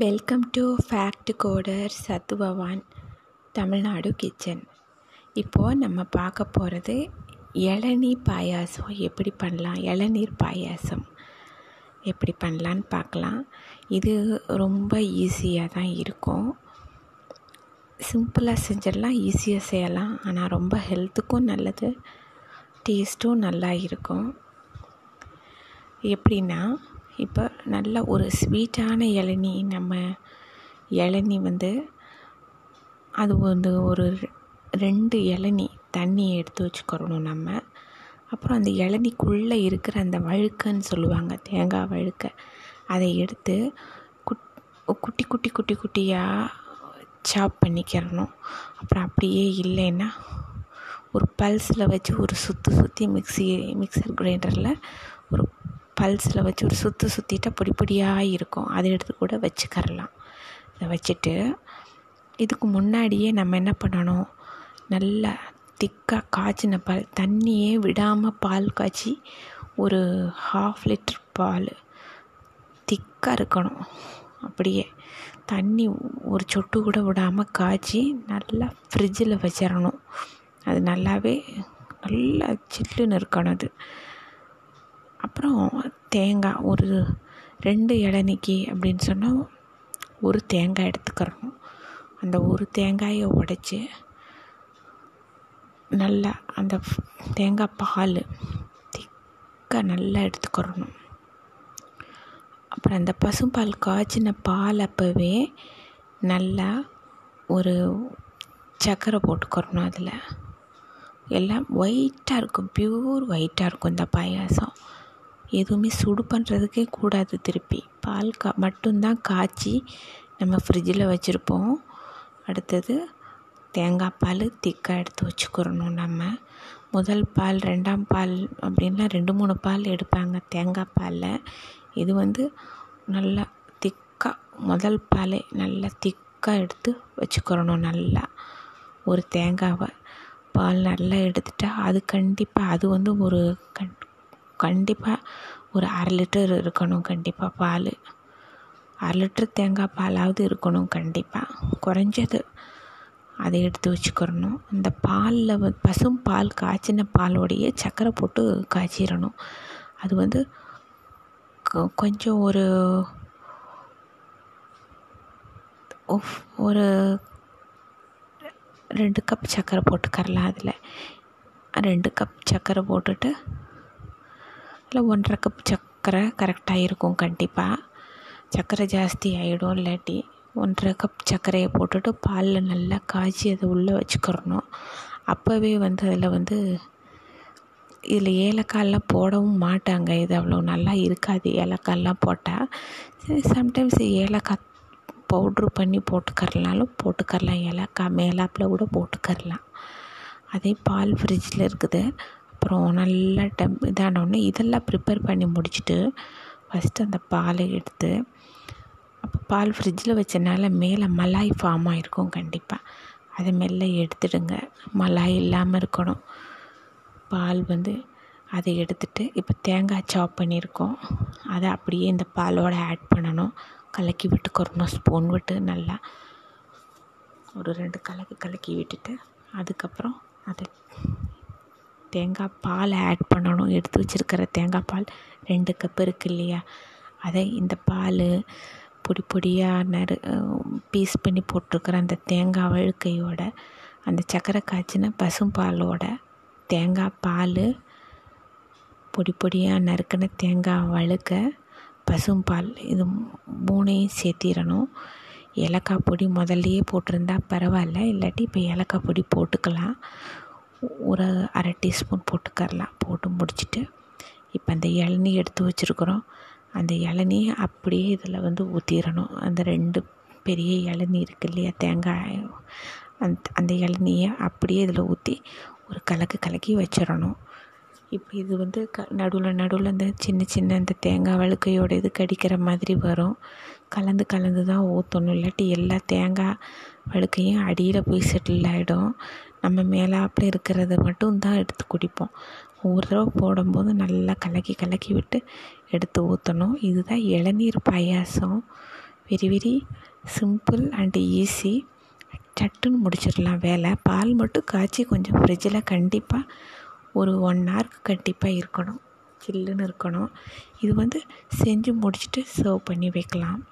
Welcome to fact coder சத்துபவான் Tamil Nadu kitchen இப்போது நம்ம பார்க்க போகிறது இளநீ பாயாசம். எப்படி பண்ணலாம்? இளநீர் பாயாசம். எப்படி பண்ணலான்னு பார்க்கலாம். இது ரொம்ப ஈஸியாக தான் இருக்கும். சிம்பிளாக செஞ்சிடலாம் ஈஸியாக செய்யலாம். ஆனால் ரொம்ப ஹெல்த்துக்கும் நல்லது டேஸ்ட்டும் நல்லா இருக்கும். எப்படின்னா இப்போ நல்ல ஒரு ஸ்வீட்டான இளநீ நம்ம இளநீ வந்து அது வந்து ஒரு ரெண்டு இளநீ தண்ணி எடுத்து வச்சுக்கிறணும் நம்ம. அப்புறம் அந்த இளநிக்குள்ளே இருக்கிற அந்த வழுக்கன்னு சொல்லுவாங்க தேங்காய் வழுக்க. அதை எடுத்து குட் குட்டி குட்டி குட்டி குட்டியாக சாப் பண்ணிக்கிறணும். அப்புறம் அப்படியே இல்லைன்னா ஒரு பல்ஸில் வச்சு ஒரு சுற்றி சுற்றி மிக்சி மிக்சர் கிரைண்டரில் ஒரு பல்ஸில் வச்சு ஒரு சுற்று சுற்றிட்டா பொடி பொடியாக இருக்கும். அதை எடுத்து கூட வச்சுக்கரலாம் இதை வச்சுட்டு இதுக்கு முன்னாடியே நம்ம என்ன பண்ணணும்? நல்லா திக்காக காய்ச்சின பால் தண்ணியே விடாமல் பால் காய்ச்சி ஒரு ஹாஃப் லிட்டர் பால் திக்காக இருக்கணும். அப்படியே தண்ணி ஒரு சொட்டு கூட விடாமல் காய்ச்சி நல்லா ஃப்ரிட்ஜில் வச்சிடணும் அது நல்லாவே நல்லா சில்லுன்னு இருக்கணும் அது. அப்புறம் தேங்காய் ஒரு ரெண்டு இளநிக்கி அப்படின்னு சொன்னால் ஒரு தேங்காய் எடுத்துக்கிறணும் அந்த ஒரு தேங்காயை உடச்சி நல்லா அந்த தேங்காய் பால் திக்காக நல்லா எடுத்துக்கிறணும். அப்புறம் அந்த பசும்பால் காய்ச்சின பால் அப்போவே நல்லா ஒரு சர்க்கரை போட்டுக்கிறணும் அதில். எல்லாம் ஒயிட்டாக இருக்கும் ப்யூர் ஒயிட்டாக இருக்கும் இந்த பாயாசம். எதுவுமே சுடு பண்ணுறதுக்கே கூடாது திருப்பி. பால் கா மட்டும்தான் காய்ச்சி நம்ம ஃப்ரிட்ஜில் வச்சுருப்போம். அடுத்தது தேங்காய் பால் திக்காக எடுத்து வச்சுக்கிறணும் நம்ம. முதல் பால் ரெண்டாம் பால் அப்படின்லாம் ரெண்டு மூணு பால் எடுப்பாங்க தேங்காய் பாலில். இது வந்து நல்லா திக்காக முதல் பாலே நல்லா திக்காக எடுத்து வச்சுக்கிறணும் நல்லா. ஒரு தேங்காவை பால் நல்லா எடுத்துட்டால் அது கண்டிப்பாக அது வந்து ஒரு கண் கண்டிப்பாக ஒரு அரை லிட்டர் இருக்கணும். கண்டிப்பாக பால். அரை லிட்டர் தேங்காய் பாலாவது இருக்கணும். கண்டிப்பாக குறைஞ்சது அதை எடுத்து வச்சுக்கிறணும். அந்த பாலில் பசும் பால் காய்ச்சின பாலோடையே சர்க்கரை போட்டு காய்ச்சிடணும் அது வந்து கொஞ்சம் ஒரு ஒரு ரெண்டு கப் சர்க்கரை போட்டுக்கரலாம் அதில். ரெண்டு கப் சர்க்கரை போட்டுட்டு இல்லை ஒன்றரை கப் சர்க்கரை கரெக்டாக இருக்கும் கண்டிப்பாக சர்க்கரை ஜாஸ்தி ஆகிடும் இல்லாட்டி ஒன்றரை கப் சர்க்கரையை போட்டுட்டு பாலில் நல்லா காய்ச்சி அதை உள்ளே வச்சுக்கிறணும். அப்போவே வந்து அதில் வந்து இதில் ஏலக்காயெலாம் போடவும் மாட்டாங்க. இது அவ்வளோ நல்லா இருக்காது ஏலக்காயெலாம் போட்டால் சம்டைம்ஸ் ஏலக்காய் பவுட்ரு பண்ணி போட்டுக்கறனாலும் போட்டுக்கரலாம் ஏலக்காய் மேலாப்பில் கூட போட்டுக்கரலாம் அதே பால் ஃப்ரிட்ஜில் இருக்குது. அப்புறம் நல்லா டெம் இதானோடனே இதெல்லாம் ப்ரிப்பேர் பண்ணி முடிச்சுட்டு ஃபஸ்ட்டு அந்த பாலை எடுத்து அப்போ பால் ஃப்ரிட்ஜில் வச்சனால மேலே மலாய் ஃபார்ம் ஆகிருக்கும் கண்டிப்பாக அதை மெல்ல எடுத்துடுங்க. மலாய் இல்லாமல் இருக்கணும். பால் வந்து அதை எடுத்துட்டு இப்போ தேங்காய் சாப் பண்ணியிருக்கோம். அதை அப்படியே இந்த பாலோடு ஆட் பண்ணணும். கலக்கி விட்டுக்கிறணும் ஸ்பூன் விட்டு நல்லா ஒரு ரெண்டு கலக்கி கலக்கி விட்டுட்டு அதுக்கப்புறம் அதை தேங்காய் பால் ஆட் பண்ணணும். எடுத்து வச்சுருக்கிற தேங்காய் பால் ரெண்டு கப் இருக்கு இல்லையா? அதை இந்த பால் பொடி பொடியாக நறு பீஸ் பண்ணி போட்டிருக்கிற அந்த தேங்காய் வழுக்கையோட அந்த சக்கரை காய்ச்சின பசும்பாலோட தேங்காய் பால் பொடி பொடியாக நறுக்கின தேங்காய் வழுக்க பசும்பால் இது மூணையும் சேர்த்திடணும். ஏலக்காய் பொடி முதல்லையே போட்டிருந்தா பரவாயில்ல. இல்லாட்டி இப்போ ஏலக்காய் பொடி போட்டுக்கலாம். ஒரு அரை டீஸ்பூன் போட்டுக்கரலாம் போட்டு முடிச்சுட்டு இப்போ அந்த இளநீ எடுத்து வச்சுருக்குறோம். அந்த இளநியை அப்படியே இதில் வந்து ஊற்றிடணும் அந்த ரெண்டு பெரிய இளநீ இருக்கு இல்லையா தேங்காய் அந்த அந்த இளநியை அப்படியே இதில் ஊற்றி ஒரு கலக்கு கலக்கி வச்சிடணும். இப்போ இது வந்து க நடுவில் நடுவில் இந்த சின்ன சின்ன இந்த தேங்காய் வழுக்கையோட இது கடிக்கிற மாதிரி வரும். கலந்து கலந்து தான் ஊற்றணும் இல்லாட்டி எல்லா தேங்காய் வழுக்கையும் அடியில் போய் செட்டில் ஆகிடும் நம்ம மேலாப்பில் இருக்கிறத மட்டும் தான் எடுத்து குடிப்போம். ஒரு தடவை போடும்போது நல்லா கலக்கி கலக்கி விட்டு எடுத்து ஊற்றணும் இதுதான் இளநீர் payasam. Very very simple and easy சட்டுன்னு முடிச்சிடலாம் வேலை. பால் மட்டும் காய்ச்சி கொஞ்சம் ஃப்ரிட்ஜில் கண்டிப்பாக ஒரு ஒன் ஹவருக்கு கண்டிப்பாக இருக்கணும். சில்லுன்னு இருக்கணும். இது வந்து செஞ்சு முடிச்சுட்டு சர்வ் பண்ணி வைக்கலாம்.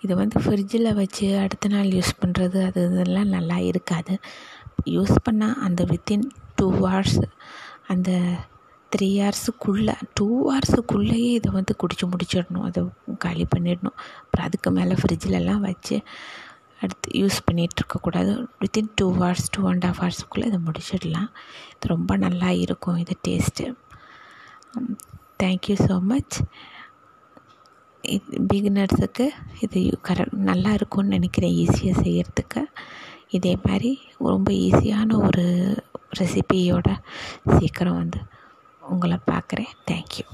இது வந்து ஃப்ரிட்ஜில் வச்சு அடுத்த நாள் யூஸ் பண்ணுறது அது இதெல்லாம் நல்லா இருக்காது. யூஸ் பண்ணால் அந்த வித்தின் டூ ஹவர்ஸ் அந்த த்ரீ ஹவர்ஸுக்குள்ளே டூ ஹவர்ஸுக்குள்ளேயே இதை வந்து குடிச்சு முடிச்சிடணும். அதை காலி பண்ணிடணும். அப்புறம் அதுக்கு மேலே ஃப்ரிட்ஜிலலாம் வச்சு அடுத்து யூஸ் பண்ணிகிட்டு இருக்கக்கூடாது within two hours two and half ஹவர்ஸுக்குள்ளே இதை முடிச்சிடலாம். இது ரொம்ப நல்லா இருக்கும் இது டேஸ்ட்டு தேங்க்யூ ஸோ மச் இது பிகினர்ஸுக்கு இது கர நல்லா இருக்கும்னு நினைக்கிறேன் ஈஸியாக செய்கிறதுக்கு இதே மாதிரி ரொம்ப ஈஸியான ஒரு ரெசிபியோட சீக்கிரம் வந்து உங்களை பார்க்குறேன். தேங்க்யூ